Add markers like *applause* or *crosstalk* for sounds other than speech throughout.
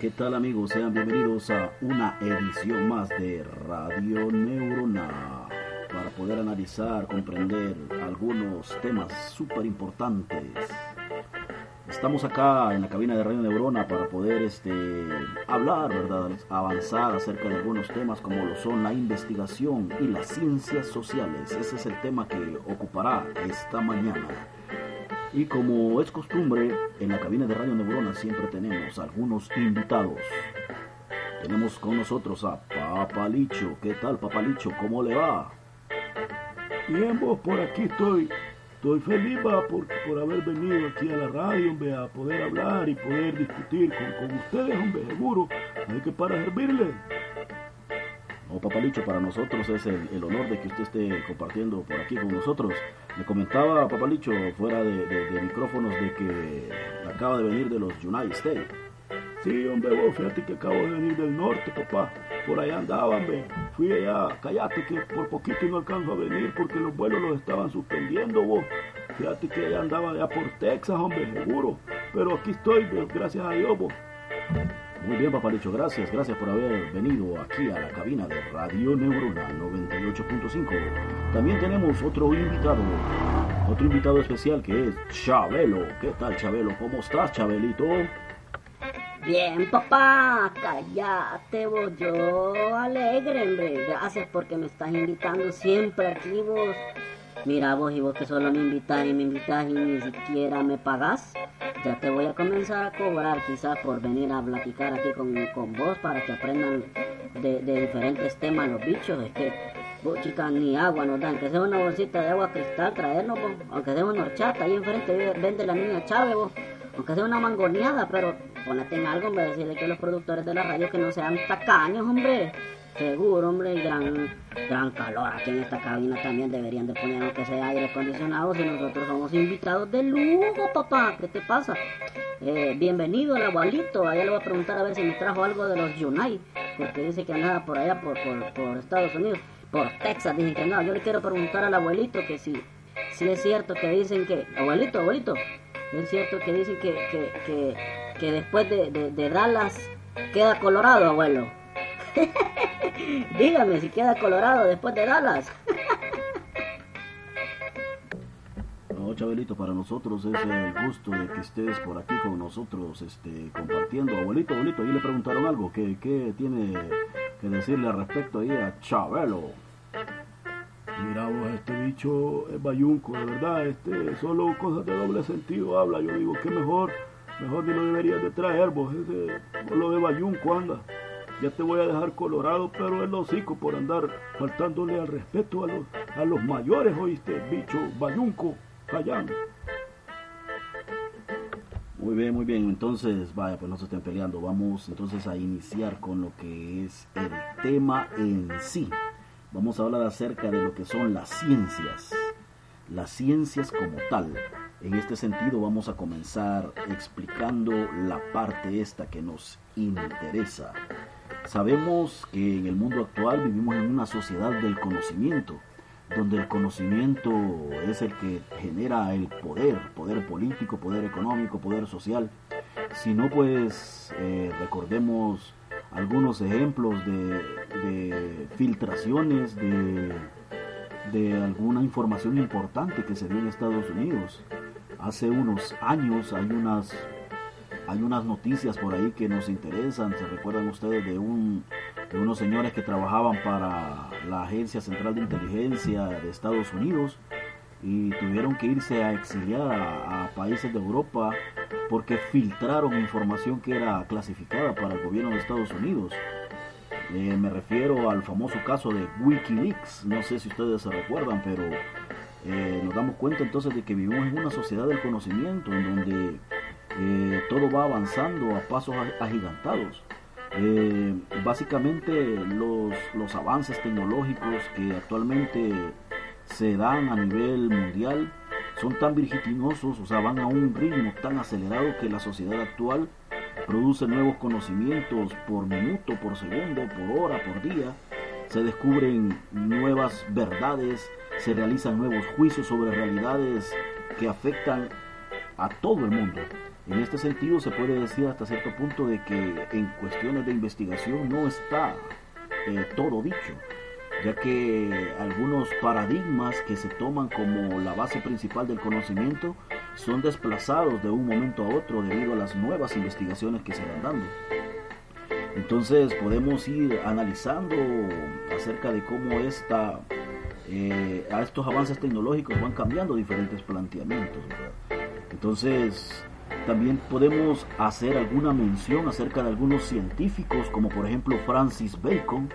¿Qué tal amigos? Sean bienvenidos a una edición más de Radio Neurona para poder analizar, comprender algunos temas súper importantes. Estamos acá en la cabina de Radio Neurona para poder este, hablar, ¿verdad? avanzar acerca de algunos temas como lo son la investigación y las ciencias sociales. Ese es el tema que ocupará esta mañana. Y como es costumbre, en la cabina de Radio Neurona siempre tenemos algunos invitados. Tenemos con nosotros a Papalicho. ¿Qué tal, Papalicho? ¿Cómo le va? Bien, vos, por aquí estoy. Estoy feliz va, por, por haber venido aquí a la radio, hombre, a poder hablar y poder discutir con, con ustedes, hombre, seguro. Hay que para servirles. No, Papalicho, para nosotros es el, el, honor de que usted esté compartiendo por aquí con nosotros. Me comentaba Papalicho fuera de, de, de micrófonos de que acaba de venir de los United States. Sí, hombre, vos, fíjate que acabo de venir del norte, papá. Por allá andaba, hombre. Fui allá, cállate que por poquito no alcanzo a venir porque los vuelos los estaban suspendiendo, vos. Fíjate que allá andaba allá por Texas, hombre, seguro. Pero aquí estoy, gracias a Dios, vos. Muy bien, Papalicho, gracias, gracias por haber venido aquí a la cabina de Radio Neurona 98.5. También tenemos otro invitado, otro invitado especial que es Chabelo. ¿Qué tal, Chabelo? ¿Cómo estás, Chabelito? Bien, papá, cállate vos, yo alegre, hombre. Gracias porque me estás invitando siempre aquí vos. Mira vos y vos que solo me invitas y me invitas y ni siquiera me pagas. Ya te voy a comenzar a cobrar quizás por venir a platicar aquí con, con vos para que aprendan de, de, diferentes temas los bichos. Es que vos chicas ni agua nos dan, que sea una bolsita de agua cristal traernos vos. Aunque sea una horchata, ahí enfrente vende la niña Chávez vos. Aunque sea una mangoneada, pero ponete en algo, hombre, decirle que los productores de la radio que no sean tacaños, hombre. Seguro, hombre, y gran, gran calor aquí en esta cabina también deberían de poner aunque sea aire acondicionado si nosotros somos invitados de lujo, papá. ¿Qué te pasa? Eh, bienvenido al abuelito. Allá le voy a preguntar a ver si me trajo algo de los United, porque dice que andaba por allá, por, por, Estados Unidos, por Texas, dicen que andaba. Yo le quiero preguntar al abuelito que si, si es cierto que dicen que, abuelito, abuelito, es cierto que dicen que, que, que después de, de, de Dallas queda colorado, abuelo. *laughs* Dígame si queda colorado después de Dallas. *laughs* no, Chabelito, para nosotros es el gusto de que estés por aquí con nosotros este, compartiendo. Abuelito, abuelito, ahí le preguntaron algo. ¿Qué, qué tiene que decirle al respecto ahí a Chabelo? Mira vos, este bicho es bayunco, de verdad, este, solo cosas de doble sentido habla. Yo digo que mejor, mejor ni lo deberías de traer vos, ese, lo de bayunco anda ya te voy a dejar colorado, pero el hocico por andar faltándole al respeto a los, a los mayores, oíste, bicho, bayunco, callán. Muy bien, muy bien, entonces, vaya, pues no se estén peleando, vamos entonces a iniciar con lo que es el tema en sí. Vamos a hablar acerca de lo que son las ciencias, las ciencias como tal. En este sentido vamos a comenzar explicando la parte esta que nos interesa. Sabemos que en el mundo actual vivimos en una sociedad del conocimiento, donde el conocimiento es el que genera el poder, poder político, poder económico, poder social. Si no, pues eh, recordemos algunos ejemplos de, filtraciones de, de alguna información importante que se dio en Estados Unidos. Hace unos años hay unas hay unas noticias por ahí que nos interesan. ¿Se recuerdan ustedes de, un, de unos señores que trabajaban para la Agencia Central de Inteligencia de Estados Unidos? y tuvieron que irse a exiliar a, países de Europa porque filtraron información que era clasificada para el gobierno de Estados Unidos. Eh, me refiero al famoso caso de Wikileaks, no sé si ustedes se recuerdan, pero eh, nos damos cuenta entonces de que vivimos en una sociedad del conocimiento en donde eh, todo va avanzando a pasos agigantados. básicamente los, los avances tecnológicos que actualmente se dan a nivel mundial son tan vertiginosos, o sea, van a un ritmo tan acelerado que la sociedad actual produce nuevos conocimientos por minuto, por segundo, por hora, por día. Se descubren nuevas verdades, se realizan nuevos juicios sobre realidades que afectan a todo el mundo. En este sentido se puede decir hasta cierto punto de que en cuestiones de investigación no está eh, todo dicho ya que algunos paradigmas que se toman como la base principal del conocimiento son desplazados de un momento a otro debido a las nuevas investigaciones que se van dando. Entonces podemos ir analizando acerca de cómo esta, eh, a estos avances tecnológicos van cambiando diferentes planteamientos. Entonces también podemos hacer alguna mención acerca de algunos científicos como por ejemplo Francis Bacon,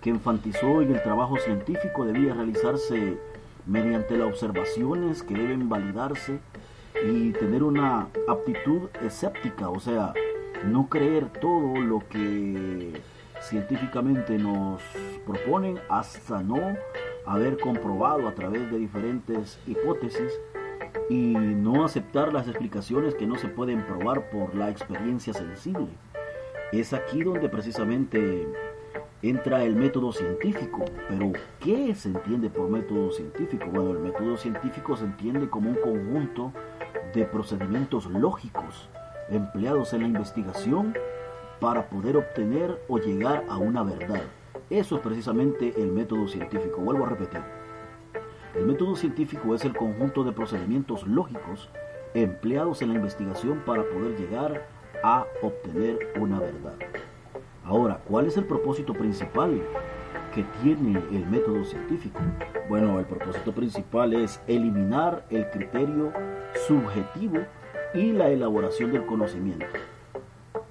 que enfatizó en el trabajo científico debía realizarse mediante las observaciones que deben validarse y tener una aptitud escéptica, o sea, no creer todo lo que científicamente nos proponen hasta no haber comprobado a través de diferentes hipótesis y no aceptar las explicaciones que no se pueden probar por la experiencia sensible. Es aquí donde precisamente entra el método científico. Pero, ¿qué se entiende por método científico? Bueno, el método científico se entiende como un conjunto de procedimientos lógicos empleados en la investigación para poder obtener o llegar a una verdad. Eso es precisamente el método científico. Vuelvo a repetir. El método científico es el conjunto de procedimientos lógicos empleados en la investigación para poder llegar a obtener una verdad. Ahora, ¿cuál es el propósito principal que tiene el método científico? Bueno, el propósito principal es eliminar el criterio subjetivo y la elaboración del conocimiento.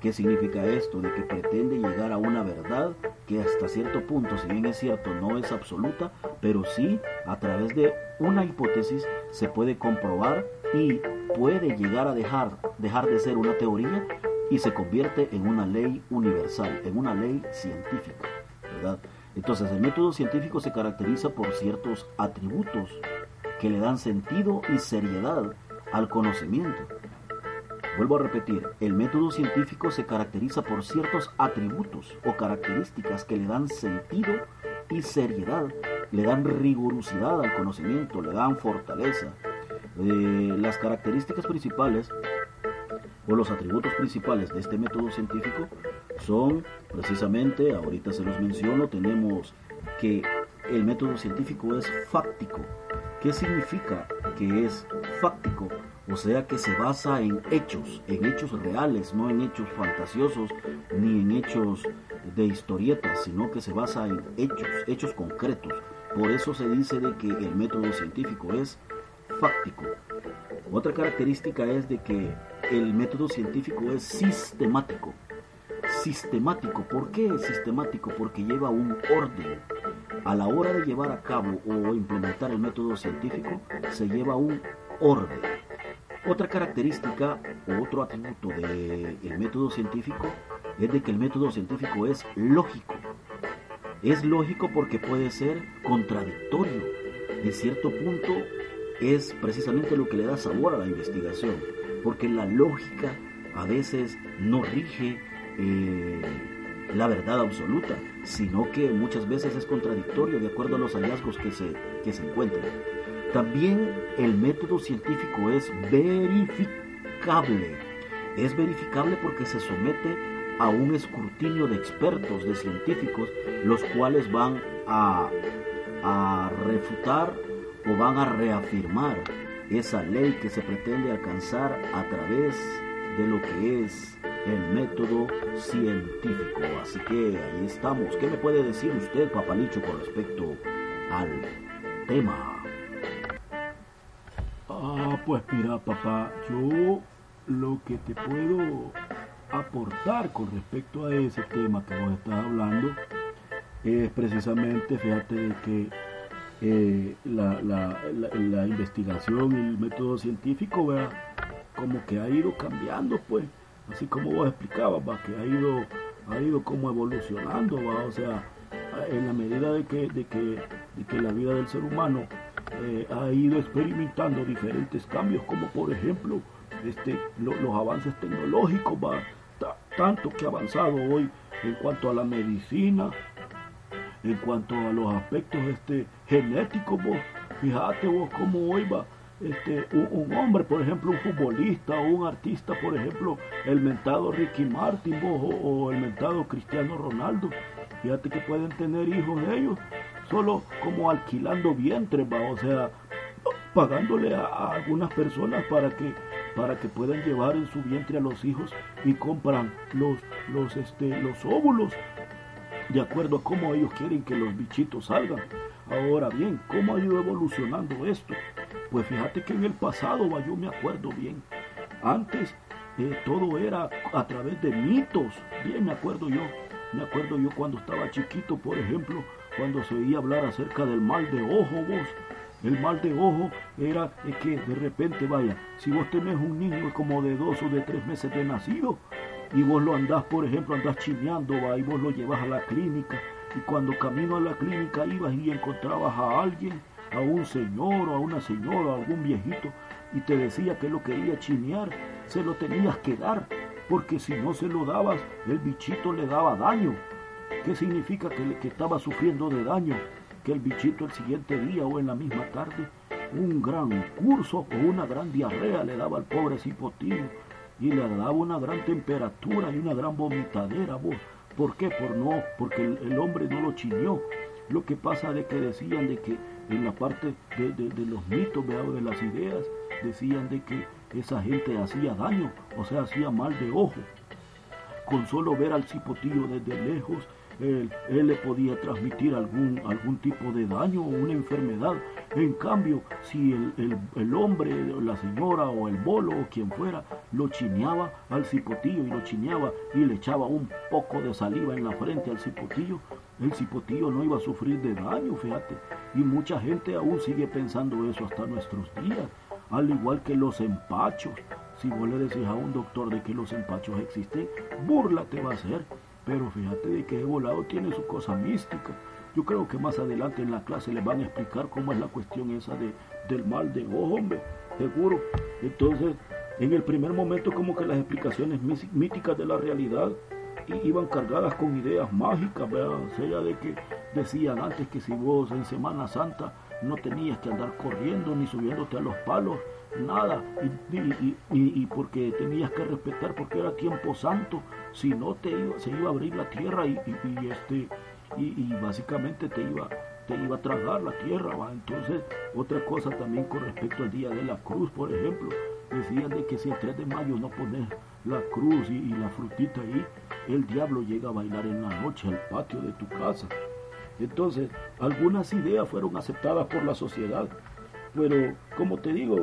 ¿Qué significa esto? De que pretende llegar a una verdad que hasta cierto punto, si bien es cierto, no es absoluta, pero sí a través de una hipótesis se puede comprobar y puede llegar a dejar, dejar de ser una teoría y se convierte en una ley universal, en una ley científica, ¿verdad? Entonces el método científico se caracteriza por ciertos atributos que le dan sentido y seriedad al conocimiento. Vuelvo a repetir, el método científico se caracteriza por ciertos atributos o características que le dan sentido y seriedad, le dan rigurosidad al conocimiento, le dan fortaleza. Eh, las características principales o los atributos principales de este método científico son precisamente, ahorita se los menciono, tenemos que el método científico es fáctico. ¿Qué significa que es fáctico? O sea que se basa en hechos, en hechos reales, no en hechos fantasiosos ni en hechos de historietas, sino que se basa en hechos, hechos concretos. Por eso se dice de que el método científico es fáctico. Otra característica es de que el método científico es sistemático. Sistemático, ¿por qué es sistemático? Porque lleva un orden. A la hora de llevar a cabo o implementar el método científico, se lleva un orden. Otra característica o otro atributo del método científico es de que el método científico es lógico. Es lógico porque puede ser contradictorio. En cierto punto es precisamente lo que le da sabor a la investigación porque la lógica a veces no rige eh, la verdad absoluta, sino que muchas veces es contradictorio de acuerdo a los hallazgos que se, que se encuentran. También el método científico es verificable. Es verificable porque se somete a un escrutinio de expertos, de científicos, los cuales van a, refutar o van a reafirmar esa ley que se pretende alcanzar a través de lo que es el método científico. Así que ahí estamos. ¿Qué me puede decir usted, Papalicho, con respecto al tema? Pues mira, papá, yo lo que te puedo aportar con respecto a ese tema que vos estás hablando es precisamente, fíjate, de que eh, la, la, la, investigación y el método científico, como que ha ido cambiando, pues, así como vos explicabas, va, que ha ido, ha ido como evolucionando, va, o sea, en la medida de que, de que, de que la vida del ser humano eh, ha ido experimentando diferentes cambios, como por ejemplo este, los avances tecnológicos, va, tanto que ha avanzado hoy en cuanto a la medicina, en cuanto a los aspectos este, genéticos, vos, fíjate vos cómo hoy va este, un, hombre, por ejemplo, un futbolista o un artista, por ejemplo, el mentado Ricky Martin vos, o, el mentado Cristiano Ronaldo, fíjate que pueden tener hijos ellos solo como alquilando vientres, va, o sea, pagándole a, algunas personas para que para que puedan llevar en su vientre a los hijos y compran los los este los óvulos de acuerdo a cómo ellos quieren que los bichitos salgan. Ahora bien, ¿cómo ha ido evolucionando esto? Pues fíjate que en el pasado, yo me acuerdo bien, antes eh, todo era a través de mitos, bien me acuerdo yo, me acuerdo yo cuando estaba chiquito, por ejemplo, cuando se oía hablar acerca del mal de ojo, vos, el mal de ojo era que de repente, vaya, si vos tenés un niño como de dos o de tres meses de nacido, y vos lo andás, por ejemplo, andás chimeando, va, y vos lo llevas a la clínica, y cuando camino a la clínica ibas y encontrabas a alguien, a un señor o a una señora, a algún viejito, y te decía que lo quería chinear, se lo tenías que dar, porque si no se lo dabas, el bichito le daba daño. ¿Qué significa que, que estaba sufriendo de daño? Que el bichito el siguiente día o en la misma tarde, un gran curso o una gran diarrea le daba al pobre cipotillo y le daba una gran temperatura y una gran vomitadera, vos. ¿Por qué? Por no, porque el, hombre no lo chiñó. Lo que pasa de que decían de que en la parte de, los mitos, de las ideas, decían de que esa gente hacía daño, o sea, hacía mal de ojo. Con solo ver al cipotillo desde lejos, él, le podía transmitir algún, algún tipo de daño o una enfermedad. En cambio, si el, el, hombre, la señora o el bolo o quien fuera lo chineaba al cipotillo y lo chineaba y le echaba un poco de saliva en la frente al cipotillo, el cipotillo no iba a sufrir de daño, fíjate. Y mucha gente aún sigue pensando eso hasta nuestros días, al igual que los empachos. Si vos le decís a un doctor de que los empachos existen, burla te va a hacer. Pero fíjate que volado tiene su cosa mística. Yo creo que más adelante en la clase les van a explicar cómo es la cuestión esa de, del mal de ojo, hombre, seguro. Entonces, en el primer momento como que las explicaciones míticas de la realidad iban cargadas con ideas mágicas, ¿verdad? Sea, de que decían antes que si vos en Semana Santa no tenías que andar corriendo ni subiéndote a los palos, nada, y, y, porque tenías que respetar porque era tiempo santo, si no te iba, se iba a abrir la tierra y, este y, básicamente te iba te iba a tragar la tierra, ¿va? Entonces, otra cosa también con respecto al Día de la Cruz, por ejemplo, decían de que si el 3 de mayo no pones la cruz y, la frutita ahí, el diablo llega a bailar en la noche al patio de tu casa. Entonces, algunas ideas fueron aceptadas por la sociedad, pero como te digo,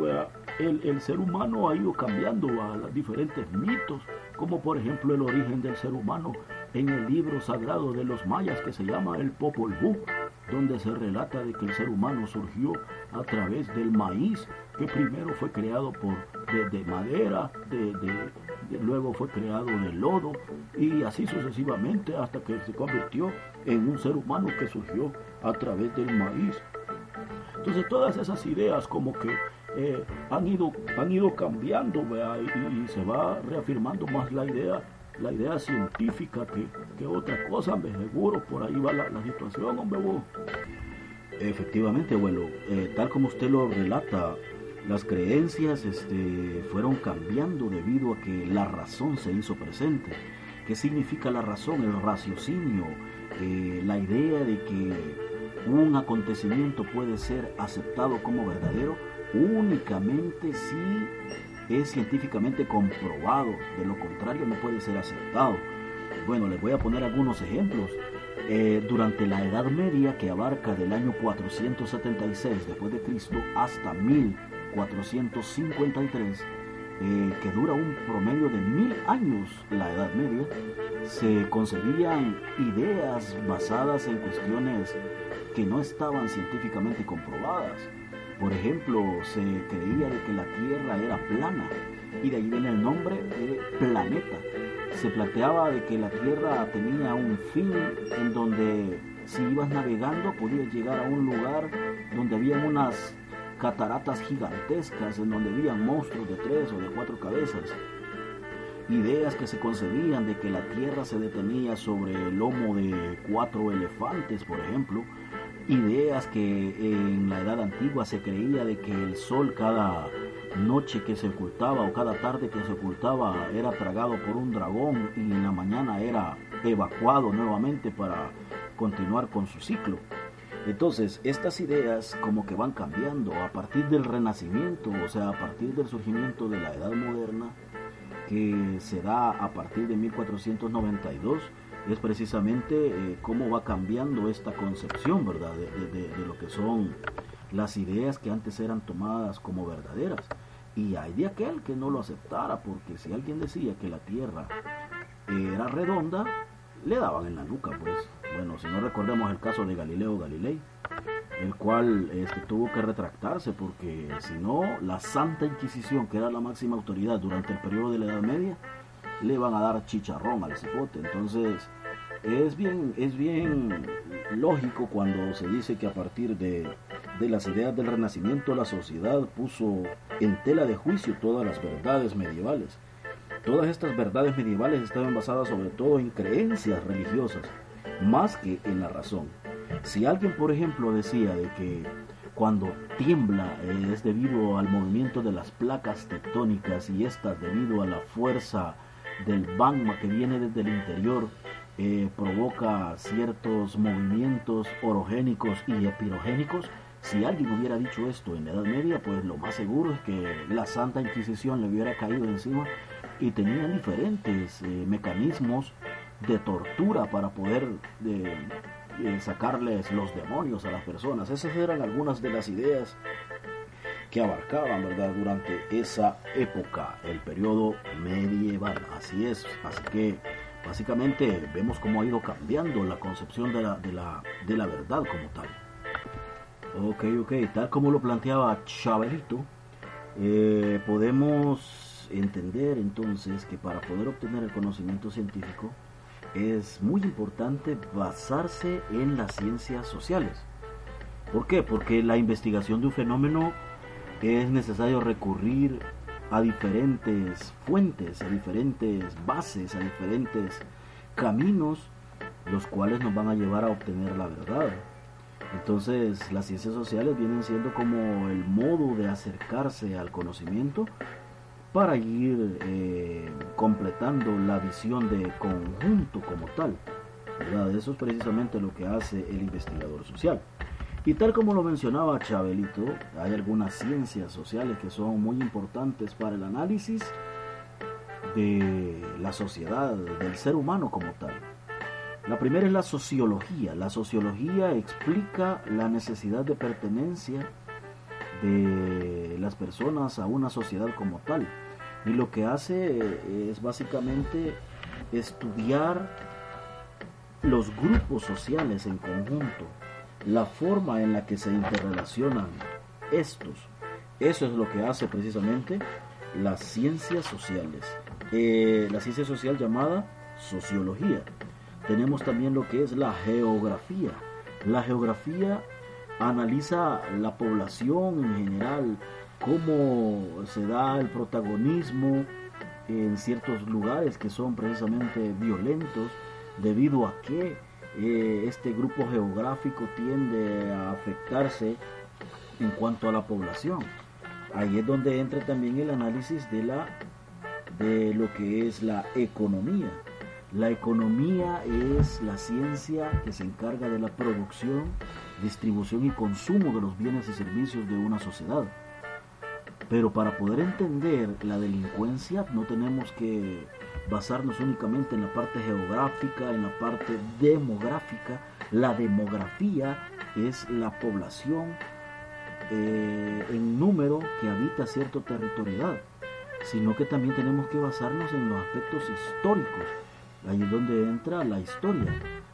el, el, ser humano ha ido cambiando a los diferentes mitos, como por ejemplo el origen del ser humano en el libro sagrado de los mayas que se llama el Popol Vuh, donde se relata de que el ser humano surgió a través del maíz, que primero fue creado por, de, madera, de, luego fue creado de lodo, y así sucesivamente hasta que se convirtió en un ser humano que surgió a través del maíz. Entonces todas esas ideas como que eh, han, ido, han ido cambiando y, se va reafirmando más la idea la idea científica que, que otra cosa, hombre, seguro, por ahí va la, situación, hombre, Efectivamente, bueno, eh, tal como usted lo relata, las creencias este, fueron cambiando debido a que la razón se hizo presente. ¿Qué significa la razón? El raciocinio, eh, la idea de que un acontecimiento puede ser aceptado como verdadero únicamente si es científicamente comprobado, de lo contrario no puede ser aceptado. Bueno, les voy a poner algunos ejemplos. Eh, durante la Edad Media, que abarca del año 476 después de Cristo hasta 1000 1453, eh, que dura un promedio de mil años la Edad Media, se concebían ideas basadas en cuestiones que no estaban científicamente comprobadas. Por ejemplo, se creía de que la Tierra era plana y de ahí viene el nombre de planeta. Se planteaba de que la Tierra tenía un fin en donde si ibas navegando podías llegar a un lugar donde había unas cataratas gigantescas en donde había monstruos de tres o de cuatro cabezas. Ideas que se concebían de que la Tierra se detenía sobre el lomo de cuatro elefantes, por ejemplo. Ideas que en la edad antigua se creía de que el sol cada noche que se ocultaba o cada tarde que se ocultaba era tragado por un dragón y en la mañana era evacuado nuevamente para continuar con su ciclo. Entonces, estas ideas como que van cambiando a partir del renacimiento, o sea, a partir del surgimiento de la Edad Moderna, que se da a partir de 1492, es precisamente eh, cómo va cambiando esta concepción, ¿verdad?, de, lo que son las ideas que antes eran tomadas como verdaderas. Y hay de aquel que no lo aceptara, porque si alguien decía que la Tierra era redonda, le daban en la nuca, pues. Bueno, si no recordemos el caso de Galileo Galilei, el cual este, tuvo que retractarse porque si no, la Santa Inquisición, que era la máxima autoridad durante el periodo de la Edad Media, le van a dar chicharrón al cipote. Entonces, es bien, es bien lógico cuando se dice que a partir de, de las ideas del Renacimiento la sociedad puso en tela de juicio todas las verdades medievales. Todas estas verdades medievales estaban basadas sobre todo en creencias religiosas, más que en la razón. Si alguien, por ejemplo, decía de que cuando tiembla es debido al movimiento de las placas tectónicas y estas debido a la fuerza del magma que viene desde el interior, eh, provoca ciertos movimientos orogénicos y epirogénicos, si alguien hubiera dicho esto en la Edad Media, pues lo más seguro es que la Santa Inquisición le hubiera caído encima y tenían diferentes eh, mecanismos de tortura para poder eh, sacarles los demonios a las personas. Esas eran algunas de las ideas que abarcaban, ¿verdad?, durante esa época, el periodo medieval. Así es, así que básicamente vemos cómo ha ido cambiando la concepción de la, de la, de la verdad como tal. Ok, ok, tal como lo planteaba Chabelito, podemos entender entonces que para poder obtener el conocimiento científico es muy importante basarse en las ciencias sociales. ¿Por qué? Porque la investigación de un fenómeno es necesario recurrir a diferentes fuentes, a diferentes bases, a diferentes caminos, los cuales nos van a llevar a obtener la verdad. Entonces las ciencias sociales vienen siendo como el modo de acercarse al conocimiento para ir eh, completando la visión de conjunto como tal. ¿verdad? Eso es precisamente lo que hace el investigador social. Y tal como lo mencionaba Chabelito, hay algunas ciencias sociales que son muy importantes para el análisis de la sociedad, del ser humano como tal. La primera es la sociología. La sociología explica la necesidad de pertenencia de las personas a una sociedad como tal. Y lo que hace eh, es básicamente estudiar los grupos sociales en conjunto, la forma en la que se interrelacionan estos. Eso es lo que hace precisamente las ciencias sociales. Eh, la ciencia social llamada sociología. Tenemos también lo que es la geografía. La geografía analiza la población en general, cómo se da el protagonismo en ciertos lugares que son precisamente violentos, debido a que eh, este grupo geográfico tiende a afectarse en cuanto a la población. Ahí es donde entra también el análisis de la de lo que es la economía. La economía es la ciencia que se encarga de la producción, distribución y consumo de los bienes y servicios de una sociedad. Pero para poder entender la delincuencia no tenemos que basarnos únicamente en la parte geográfica, en la parte demográfica. La demografía es la población eh, en número que habita cierta territorialidad, sino que también tenemos que basarnos en los aspectos históricos. Ahí es donde entra la historia.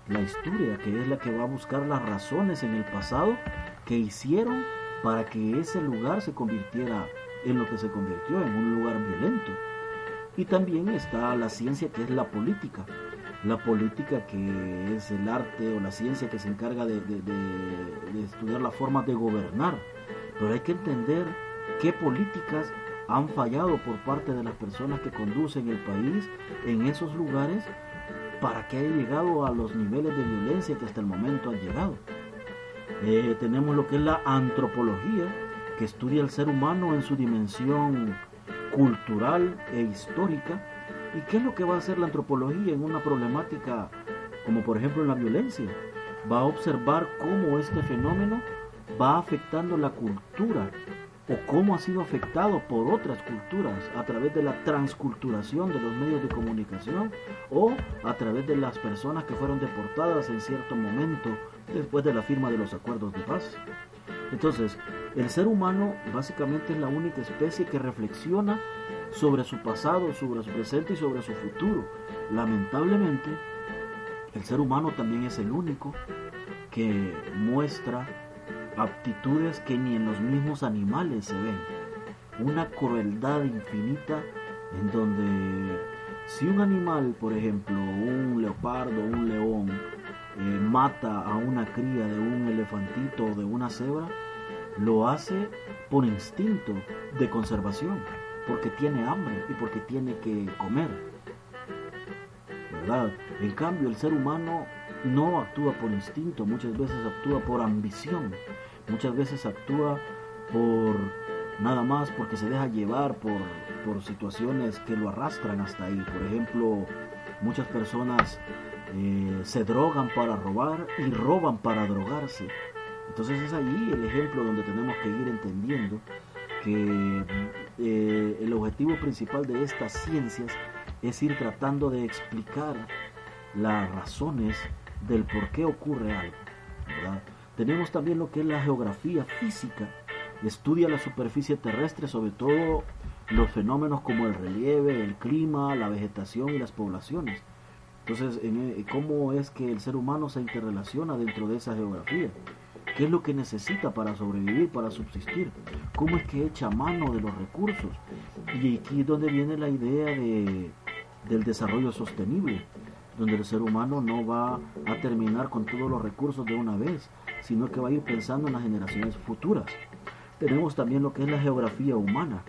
La historia que es la que va a buscar las razones en el pasado que hicieron para que ese lugar se convirtiera en lo que se convirtió, en un lugar violento. Y también está la ciencia que es la política. La política que es el arte o la ciencia que se encarga de, estudiar la forma de gobernar. Pero hay que entender qué políticas han fallado por parte de las personas que conducen el país en esos lugares para que haya llegado a los niveles de violencia que hasta el momento han llegado. Eh, tenemos lo que es la antropología, que estudia el ser humano en su dimensión cultural e histórica. ¿Y qué es lo que va a hacer la antropología en una problemática como por ejemplo en la violencia? Va a observar cómo este fenómeno va afectando la cultura o cómo ha sido afectado por otras culturas a través de la transculturación de los medios de comunicación o a través de las personas que fueron deportadas en cierto momento después de la firma de los acuerdos de paz. Entonces, el ser humano básicamente es la única especie que reflexiona sobre su pasado, sobre su presente y sobre su futuro. Lamentablemente, el ser humano también es el único que muestra aptitudes que ni en los mismos animales se ven. Una crueldad infinita en donde si un animal, por ejemplo, un leopardo, un león, eh, mata a una cría de un elefantito o de una cebra, lo hace por instinto de conservación, porque tiene hambre y porque tiene que comer. ¿Verdad? En cambio, el ser humano no actúa por instinto, muchas veces actúa por ambición, muchas veces actúa por nada más porque se deja llevar por, por situaciones que lo arrastran hasta ahí. Por ejemplo, muchas personas eh, se drogan para robar y roban para drogarse. Entonces es allí el ejemplo donde tenemos que ir entendiendo que eh, el objetivo principal de estas ciencias es ir tratando de explicar las razones del por qué ocurre algo. Tenemos también lo que es la geografía física, estudia la superficie terrestre, sobre todo los fenómenos como el relieve, el clima, la vegetación y las poblaciones. Entonces, e, ¿cómo es que el ser humano se interrelaciona dentro de esa geografía? ¿Qué es lo que necesita para sobrevivir, para subsistir? ¿Cómo es que echa mano de los recursos? Y aquí es donde viene la idea de, del desarrollo sostenible, donde el ser humano no va a terminar con todos los recursos de una vez, sino que va a ir pensando en las generaciones futuras. Tenemos también lo que es la geografía humana,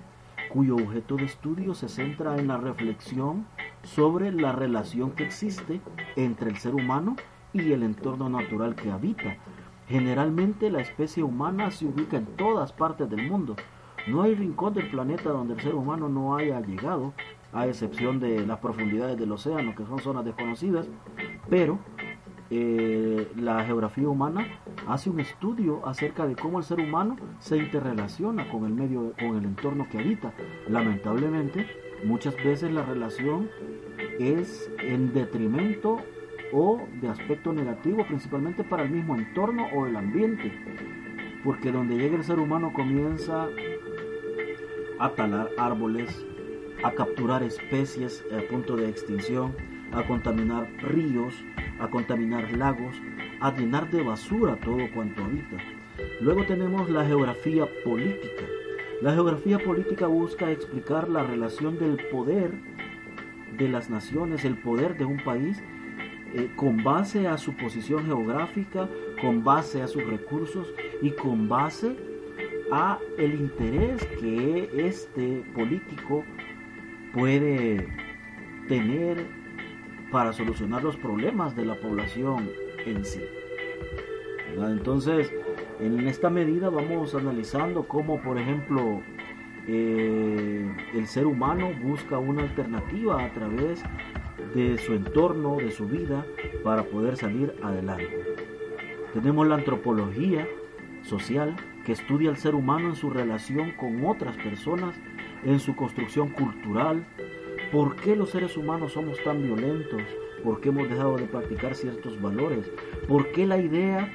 cuyo objeto de estudio se centra en la reflexión sobre la relación que existe entre el ser humano y el entorno natural que habita. Generalmente la especie humana se ubica en todas partes del mundo. No hay rincón del planeta donde el ser humano no haya llegado, a excepción de las profundidades del océano, que son zonas desconocidas, pero eh, la geografía humana hace un estudio acerca de cómo el ser humano se interrelaciona con el medio, con el entorno que habita. Lamentablemente, muchas veces la relación es en detrimento o de aspecto negativo, principalmente para el mismo entorno o el ambiente, porque donde llega el ser humano comienza a talar árboles, a capturar especies a punto de extinción, a contaminar ríos, a contaminar lagos, a llenar de basura todo cuanto habita. Luego tenemos la geografía política. La geografía política busca explicar la relación del poder de las naciones, el poder de un país, eh, con base a su posición geográfica, con base a sus recursos y con base a el interés que este político puede tener para solucionar los problemas de la población en sí. Entonces, en esta medida vamos analizando cómo, por ejemplo, eh, el ser humano busca una alternativa a través de su entorno, de su vida, para poder salir adelante. Tenemos la antropología social que estudia al ser humano en su relación con otras personas, en su construcción cultural, ¿Por qué los seres humanos somos tan violentos? ¿Por qué hemos dejado de practicar ciertos valores? ¿Por qué la idea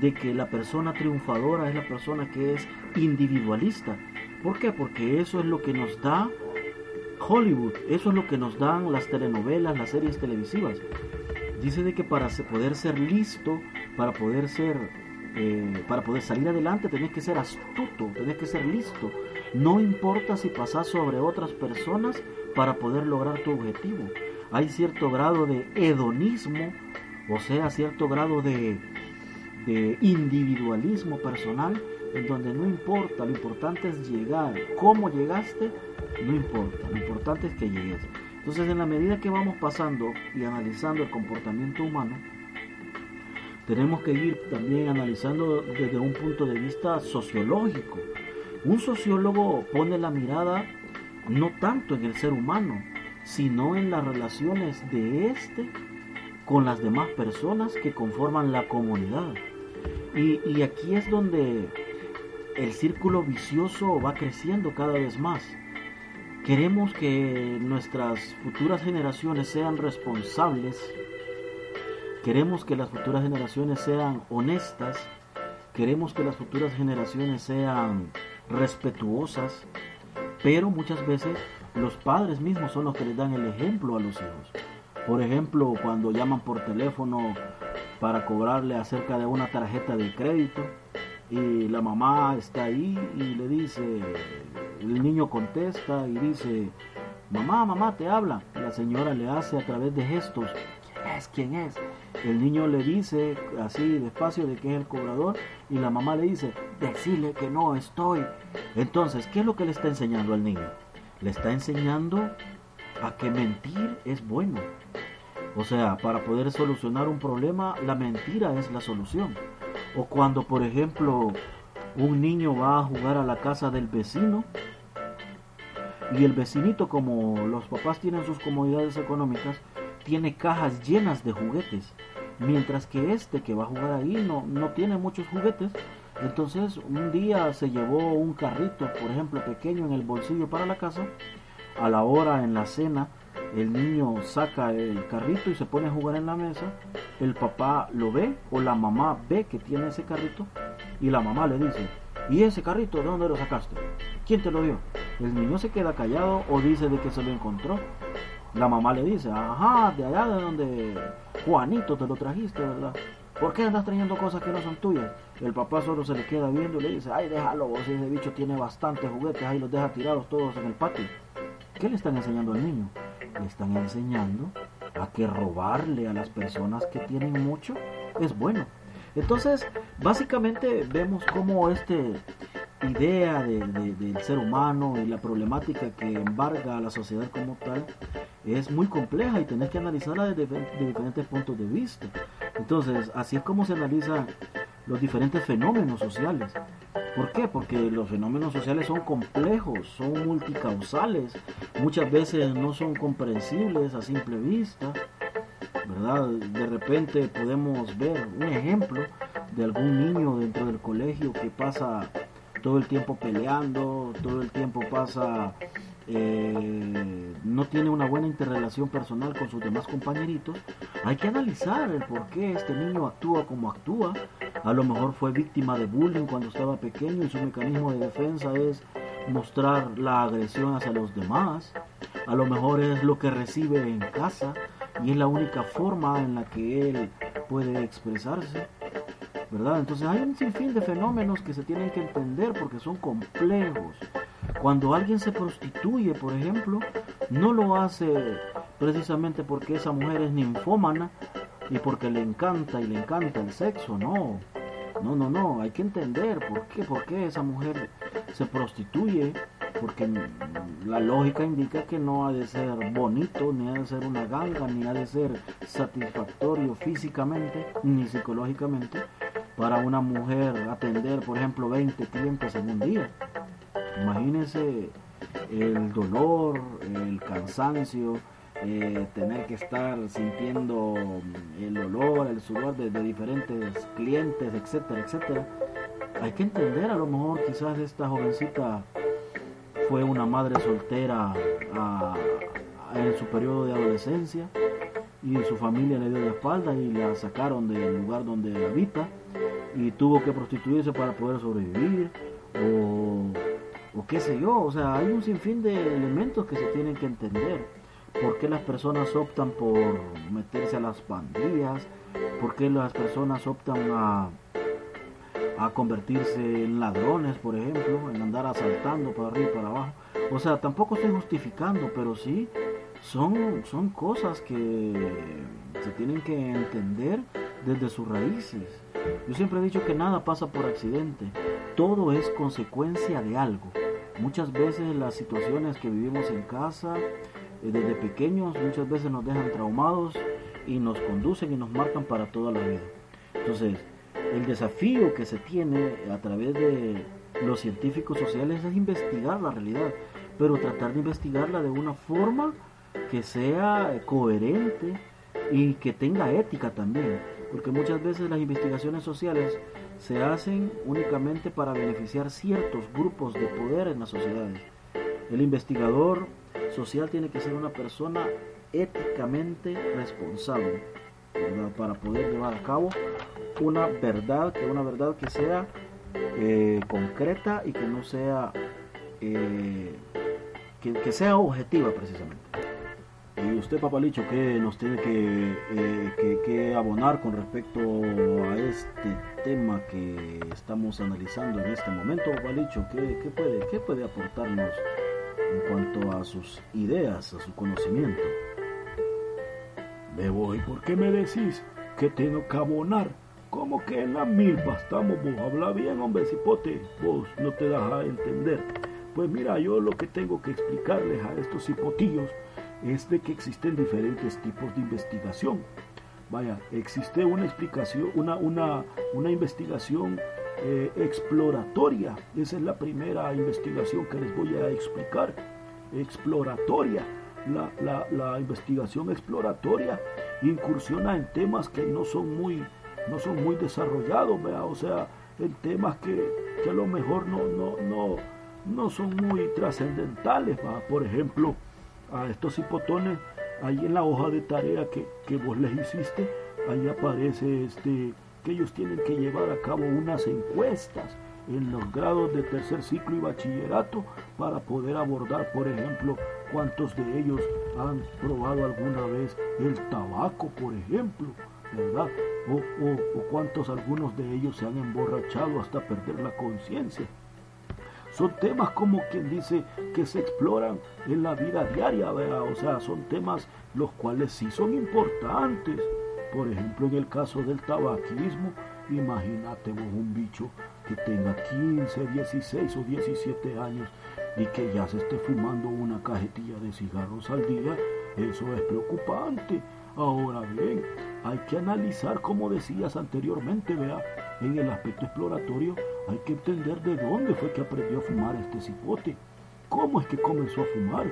de que la persona triunfadora es la persona que es individualista. ¿Por qué? Porque eso es lo que nos da Hollywood, eso es lo que nos dan las telenovelas, las series televisivas. Dice de que para poder ser listo, para poder ser, eh, para poder salir adelante, tenés que ser astuto, tenés que ser listo. No importa si pasás sobre otras personas para poder lograr tu objetivo. Hay cierto grado de hedonismo, o sea, cierto grado de, de individualismo personal, en donde no importa, lo importante es llegar. ¿Cómo llegaste? No importa, lo importante es que llegues. Entonces, en la medida que vamos pasando y analizando el comportamiento humano, tenemos que ir también analizando desde un punto de vista sociológico. Un sociólogo pone la mirada no tanto en el ser humano, sino en las relaciones de éste con las demás personas que conforman la comunidad. Y, aquí es donde el círculo vicioso va creciendo cada vez más. Queremos que nuestras futuras generaciones sean responsables, queremos que las futuras generaciones sean honestas, queremos que las futuras generaciones sean respetuosas, pero muchas veces los padres mismos son los que les dan el ejemplo a los hijos. Por ejemplo, cuando llaman por teléfono para cobrarle acerca de una tarjeta de crédito y la mamá está ahí y le dice, el niño contesta y dice, mamá, mamá, te habla. La señora le hace a través de gestos, ¿quién es? ¿Quién es? El niño le dice así despacio de que es el cobrador y la mamá le dice, decirle que no estoy. Entonces, ¿qué es lo que le está enseñando al niño? Le está enseñando a que mentir es bueno. O sea, para poder solucionar un problema, la mentira es la solución. O cuando, por ejemplo, un niño va a jugar a la casa del vecino y el vecinito, como los papás tienen sus comodidades económicas, tiene cajas llenas de juguetes, mientras que este que va a jugar ahí no, no tiene muchos juguetes. Entonces un día se llevó un carrito, por ejemplo, pequeño en el bolsillo para la casa. A la hora en la cena, el niño saca el carrito y se pone a jugar en la mesa. El papá lo ve o la mamá ve que tiene ese carrito y la mamá le dice, ¿y ese carrito de dónde lo sacaste? ¿Quién te lo dio? El niño se queda callado o dice de que se lo encontró. La mamá le dice, ajá, de allá de donde Juanito te lo trajiste, ¿verdad? ¿Por qué andas trayendo cosas que no son tuyas? El papá solo se le queda viendo y le dice, ay, déjalo, vos ese bicho tiene bastantes juguetes, ahí los deja tirados todos en el patio. ¿Qué le están enseñando al niño? Le están enseñando a que robarle a las personas que tienen mucho es bueno. Entonces, básicamente vemos cómo esta idea del ser humano y la problemática que embarga a la sociedad como tal es muy compleja y tenés que analizarla desde de diferentes puntos de vista. Entonces, así es como se analizan los diferentes fenómenos sociales. ¿Por qué? Porque los fenómenos sociales son complejos, son multicausales, muchas veces no son comprensibles a simple vista, ¿verdad? De repente podemos ver un ejemplo de algún niño dentro del colegio que pasa todo el tiempo peleando, todo el tiempo pasa eh, no tiene una buena interrelación personal con sus demás compañeritos, hay que analizar el por qué este niño actúa como actúa. A lo mejor fue víctima de bullying cuando estaba pequeño y su mecanismo de defensa es mostrar la agresión hacia los demás. A lo mejor es lo que recibe en casa y es la única forma en la que él puede expresarse. ¿Verdad? Entonces hay un sinfín de fenómenos que se tienen que entender porque son complejos. Cuando alguien se prostituye, por ejemplo, no lo hace precisamente porque esa mujer es ninfómana y porque le encanta y le encanta el sexo, no. No, no, no, hay que entender por qué, por qué esa mujer se prostituye, porque la lógica indica que no ha de ser bonito, ni ha de ser una ganga, ni ha de ser satisfactorio físicamente ni psicológicamente para una mujer atender, por ejemplo, 20 clientes en un día. Imagínense el dolor, el cansancio, eh, tener que estar sintiendo el olor, el sudor de, diferentes clientes, etcétera, etcétera. Hay que entender, a lo mejor quizás esta jovencita fue una madre soltera en su periodo de adolescencia y su familia le dio la espalda y la sacaron del lugar donde habita y tuvo que prostituirse para poder sobrevivir o, o qué sé yo, o sea, hay un sinfín de elementos que se tienen que entender. ¿Por qué las personas optan por meterse a las pandillas? ¿Por qué las personas optan a, a convertirse en ladrones, por ejemplo, en andar asaltando para arriba y para abajo? O sea, tampoco estoy justificando, pero sí son, son cosas que se tienen que entender desde sus raíces. Yo siempre he dicho que nada pasa por accidente, todo es consecuencia de algo. Muchas veces las situaciones que vivimos en casa, eh, desde pequeños, muchas veces nos dejan traumados y nos conducen y nos marcan para toda la vida. Entonces, el desafío que se tiene a través de los científicos sociales es investigar la realidad, pero tratar de investigarla de una forma que sea coherente y que tenga ética también, porque muchas veces las investigaciones sociales se hacen únicamente para beneficiar ciertos grupos de poder en las sociedades. El investigador social tiene que ser una persona éticamente responsable para poder llevar a cabo una verdad, que una verdad que sea eh, concreta y que no sea eh, que, que sea objetiva precisamente. Y usted, Papalicho, ¿qué nos tiene eh, que, que, abonar con respecto a este tema que estamos analizando en este momento, Papalicho? ¿Qué, qué, puede, ¿Qué puede aportarnos en cuanto a sus ideas, a su conocimiento? Me voy, ¿por qué me decís que tengo que abonar? ¿Cómo que en la milpa estamos vos? Habla bien, hombre, cipote. Vos no te das a entender. Pues mira, yo lo que tengo que explicarles a estos cipotillos es de que existen diferentes tipos de investigación. Vaya, existe una explicación, una, una, una investigación eh, exploratoria. Esa es la primera investigación que les voy a explicar. Exploratoria. La, la, investigación exploratoria incursiona en temas que no son muy, no son muy desarrollados, o sea, en temas que, que, a lo mejor no, no, no, no son muy trascendentales. Por ejemplo, a estos hipotones, ahí en la hoja de tarea que, que vos les hiciste, ahí aparece este, que ellos tienen que llevar a cabo unas encuestas en los grados de tercer ciclo y bachillerato para poder abordar, por ejemplo, cuántos de ellos han probado alguna vez el tabaco, por ejemplo, ¿verdad? O, o, o cuántos algunos de ellos se han emborrachado hasta perder la conciencia. Son temas como quien dice que se exploran en la vida diaria, ¿verdad? O sea, son temas los cuales sí son importantes. Por ejemplo, en el caso del tabaquismo, imagínate vos un bicho que tenga 15, 16 o 17 años y que ya se esté fumando una cajetilla de cigarros al día, eso es preocupante. Ahora bien, hay que analizar, como decías anteriormente, vea, en el aspecto exploratorio, hay que entender de dónde fue que aprendió a fumar este cipote, cómo es que comenzó a fumar,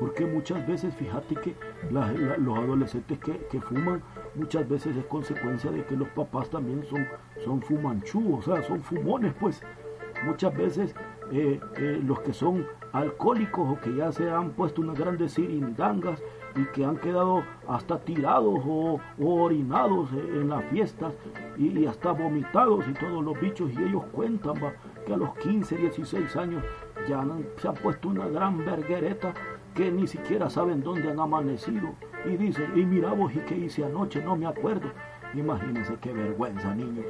porque muchas veces, fíjate que los adolescentes que, fuman, muchas veces es consecuencia de que los papás también son, son fumanchú, o sea, son fumones, pues. Muchas veces eh, eh, los que son alcohólicos o que ya se han puesto unas grandes sirindangas y que han quedado hasta tirados o, orinados en las fiestas y, hasta vomitados y todos los bichos y ellos cuentan que a los 15, 16 años ya se han puesto una gran verguereta que ni siquiera saben dónde han amanecido y dicen, y mira vos y qué hice anoche, no me acuerdo. Imagínense qué vergüenza, niños,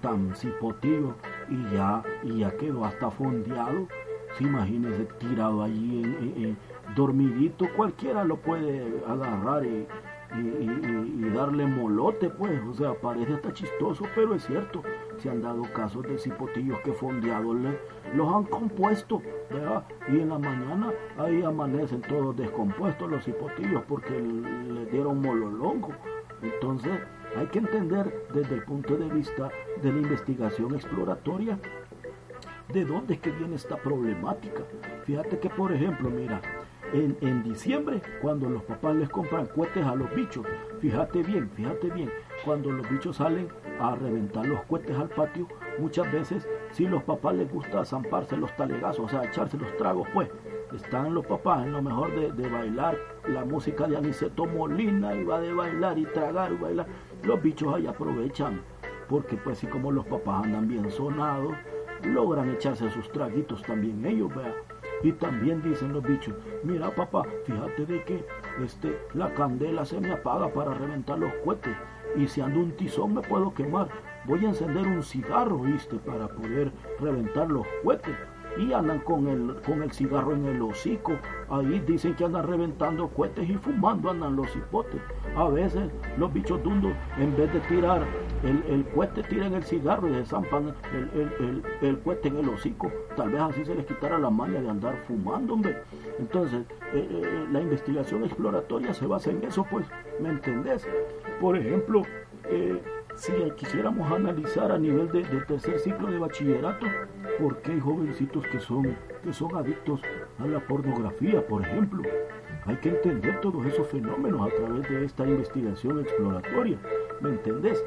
tan cipotillo y ya, y ya quedó hasta fondeado. imagínense tirado allí en dormidito cualquiera lo puede agarrar y, darle molote, pues, o sea, parece hasta chistoso, pero es cierto, se han dado casos de cipotillos que fondeados los han compuesto, ¿verdad? Y en la mañana ahí amanecen todos descompuestos los cipotillos porque les dieron mololongo. Entonces, hay que entender desde el punto de vista de la investigación exploratoria de dónde es que viene esta problemática. Fíjate que, por ejemplo, mira, en, diciembre, cuando los papás les compran cohetes a los bichos, fíjate bien, fíjate bien, cuando los bichos salen a reventar los cohetes al patio, muchas veces si los papás les gusta zamparse los talegazos, o sea, echarse los tragos, pues están los papás en lo mejor de, de bailar la música de Aniceto Molina y va de bailar y tragar y bailar. Los bichos ahí aprovechan porque pues si como los papás andan bien sonados, logran echarse sus traguitos también ellos, vea. Y también dicen los bichos, mira papá, fíjate de que este, la candela se me apaga para reventar los cohetes. Y si ando un tizón me puedo quemar. Voy a encender un cigarro, viste, para poder reventar los cohetes y andan con el, con el cigarro en el hocico. Ahí dicen que andan reventando cohetes y fumando andan los hipotes. A veces los bichos dundos, en vez de tirar el, el cohete, tiran el cigarro y zampan el, el, el, cohete en el hocico. Tal vez así se les quitara la maña de andar fumando. Entonces, eh, eh, la investigación exploratoria se basa en eso, pues, ¿me entendés? Por ejemplo, eh, si quisiéramos analizar a nivel de, tercer ciclo de bachillerato, ¿por qué hay jovencitos que son, que son adictos a la pornografía, por ejemplo? Hay que entender todos esos fenómenos a través de esta investigación exploratoria, ¿me entendés?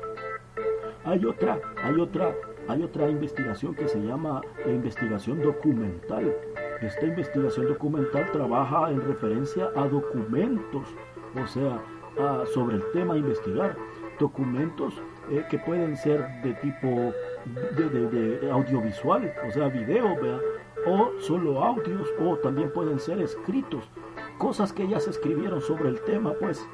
Hay otra, hay otra, hay otra investigación que se llama investigación documental. Esta investigación documental trabaja en referencia a documentos, o sea, sobre el tema investigar documentos eh, que pueden ser de tipo audiovisual, o sea, video, o solo audios, o también pueden ser escritos, cosas que ellas escribieron sobre el tema, pues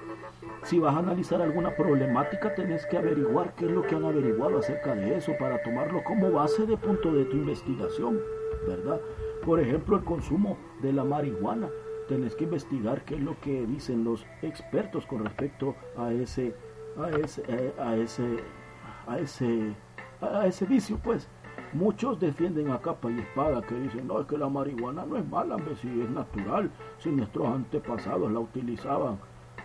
si vas a analizar alguna problemática, tenés que averiguar qué es lo que han averiguado acerca de eso para tomarlo como base de punto de tu investigación, ¿verdad? Por ejemplo, el consumo de la marihuana. Tenés que investigar qué es lo que dicen los expertos con respecto a ese a ese, a ese, a ese, vicio, pues. Muchos defienden a capa y espada que dicen, no, es que la marihuana no es mala, si es natural, si nuestros antepasados la utilizaban.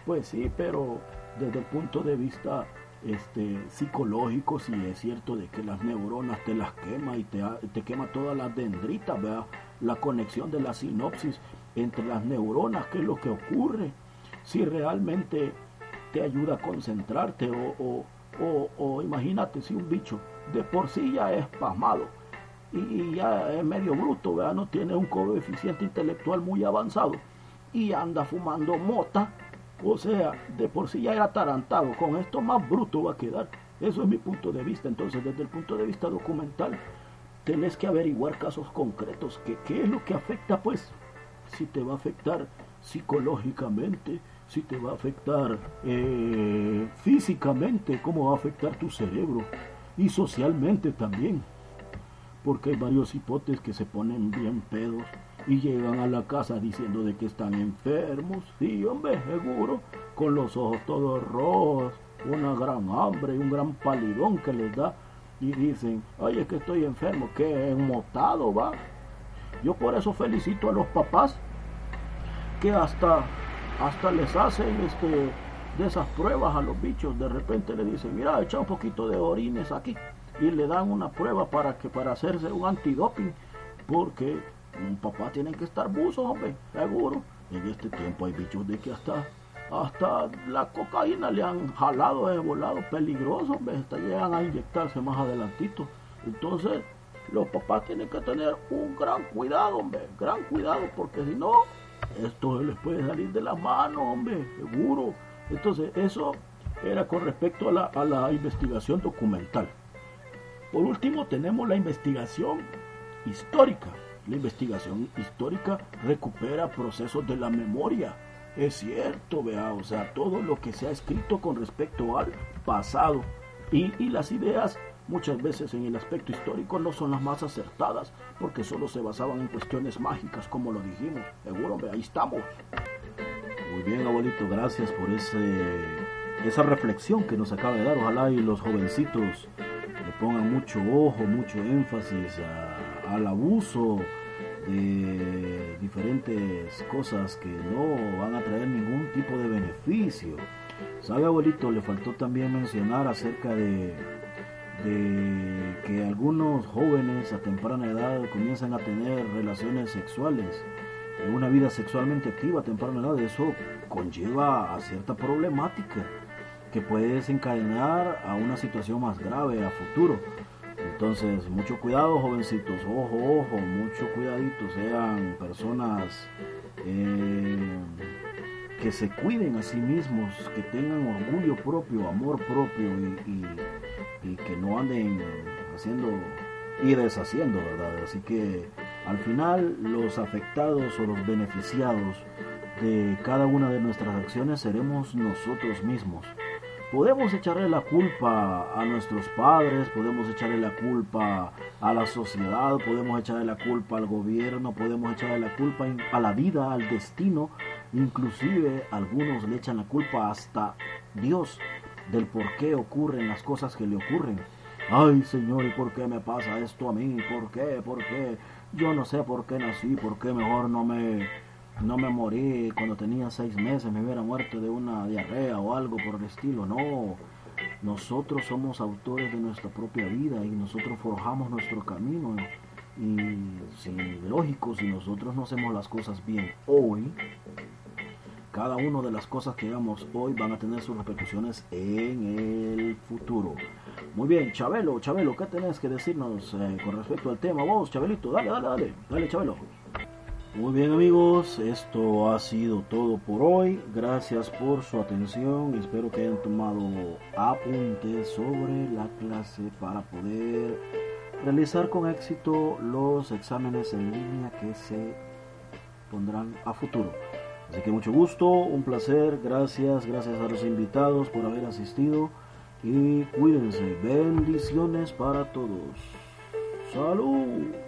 Pues sí, pero desde el punto de vista este, psicológico, si es cierto de que las neuronas te las quema y te, te quema todas las dendritas, vea la conexión de la sinopsis entre las neuronas, qué es lo que ocurre. Si realmente te ayuda a concentrarte o, o, imagínate si un bicho de por sí ya es pasmado y, ya es medio bruto, ¿verdad? no tiene un coeficiente intelectual muy avanzado y anda fumando mota, o sea, de por sí ya era atarantado, con esto más bruto va a quedar. Eso es mi punto de vista. Entonces, desde el punto de vista documental, tenés que averiguar casos concretos, que qué es lo que afecta, pues, si te va a afectar psicológicamente, si te va a afectar eh, físicamente, cómo va a afectar tu cerebro y socialmente también. Porque hay varios hipotes que se ponen bien pedos y llegan a la casa diciendo de que están enfermos. Sí, hombre, seguro, con los ojos todos rojos, una gran hambre y un gran palidón que les da. Y dicen, oye, es que estoy enfermo, que enmotado va. Yo por eso felicito a los papás que hasta hasta les hacen este, de esas pruebas a los bichos. De repente le dicen, mira, echa un poquito de orines aquí. Y le dan una prueba para que para hacerse un antidoping. Porque un papá tiene que estar buzo, hombre, seguro. En este tiempo hay bichos de que hasta hasta la cocaína le han jalado, he volado peligroso, hombre, hasta llegan a inyectarse más adelantito. Entonces, los papás tienen que tener un gran cuidado, hombre, gran cuidado, porque si no, esto les puede salir de la mano, hombre, seguro. Entonces, eso era con respecto a la, a la investigación documental. Por último, tenemos la investigación histórica. La investigación histórica recupera procesos de la memoria. Es cierto, vea, o sea, todo lo que se ha escrito con respecto al pasado y, y las ideas muchas veces en el aspecto histórico no son las más acertadas porque solo se basaban en cuestiones mágicas como lo dijimos. Seguro, ahí estamos. Muy bien, abuelito, gracias por ese, esa reflexión que nos acaba de dar. Ojalá y los jovencitos le pongan mucho ojo, mucho énfasis al abuso de diferentes cosas que no van a traer ningún tipo de beneficio. ¿Sabe, abuelito? Le faltó también mencionar acerca de de que algunos jóvenes a temprana edad comienzan a tener relaciones sexuales, una vida sexualmente activa a temprana edad, eso conlleva a cierta problemática que puede desencadenar a una situación más grave a futuro. Entonces, mucho cuidado, jovencitos, ojo, ojo, mucho cuidadito, sean personas eh, que se cuiden a sí mismos, que tengan orgullo propio, amor propio y y que no anden haciendo y deshaciendo, ¿verdad? Así que al final los afectados o los beneficiados de cada una de nuestras acciones seremos nosotros mismos. Podemos echarle la culpa a nuestros padres, podemos echarle la culpa a la sociedad, podemos echarle la culpa al gobierno, podemos echarle la culpa a la vida, al destino, inclusive algunos le echan la culpa hasta Dios del por qué ocurren las cosas que le ocurren. Ay Señor, ¿y por qué me pasa esto a mí? ¿Por qué? ¿Por qué? Yo no sé por qué nací, por qué mejor no me no me morí cuando tenía seis meses, me hubiera muerto de una diarrea o algo por el estilo. No, nosotros somos autores de nuestra propia vida y nosotros forjamos nuestro camino. Y lógico, si nosotros no hacemos las cosas bien hoy, cada una de las cosas que hagamos hoy van a tener sus repercusiones en el futuro. Muy bien, Chabelo, Chabelo, ¿qué tenés que decirnos eh, con respecto al tema? Vos, Chabelito, dale, dale, dale, dale, Chabelo. Muy bien amigos, esto ha sido todo por hoy. Gracias por su atención. Espero que hayan tomado apuntes sobre la clase para poder realizar con éxito los exámenes en línea que se pondrán a futuro. Así que mucho gusto, un placer, gracias, gracias a los invitados por haber asistido y cuídense. Bendiciones para todos. Salud.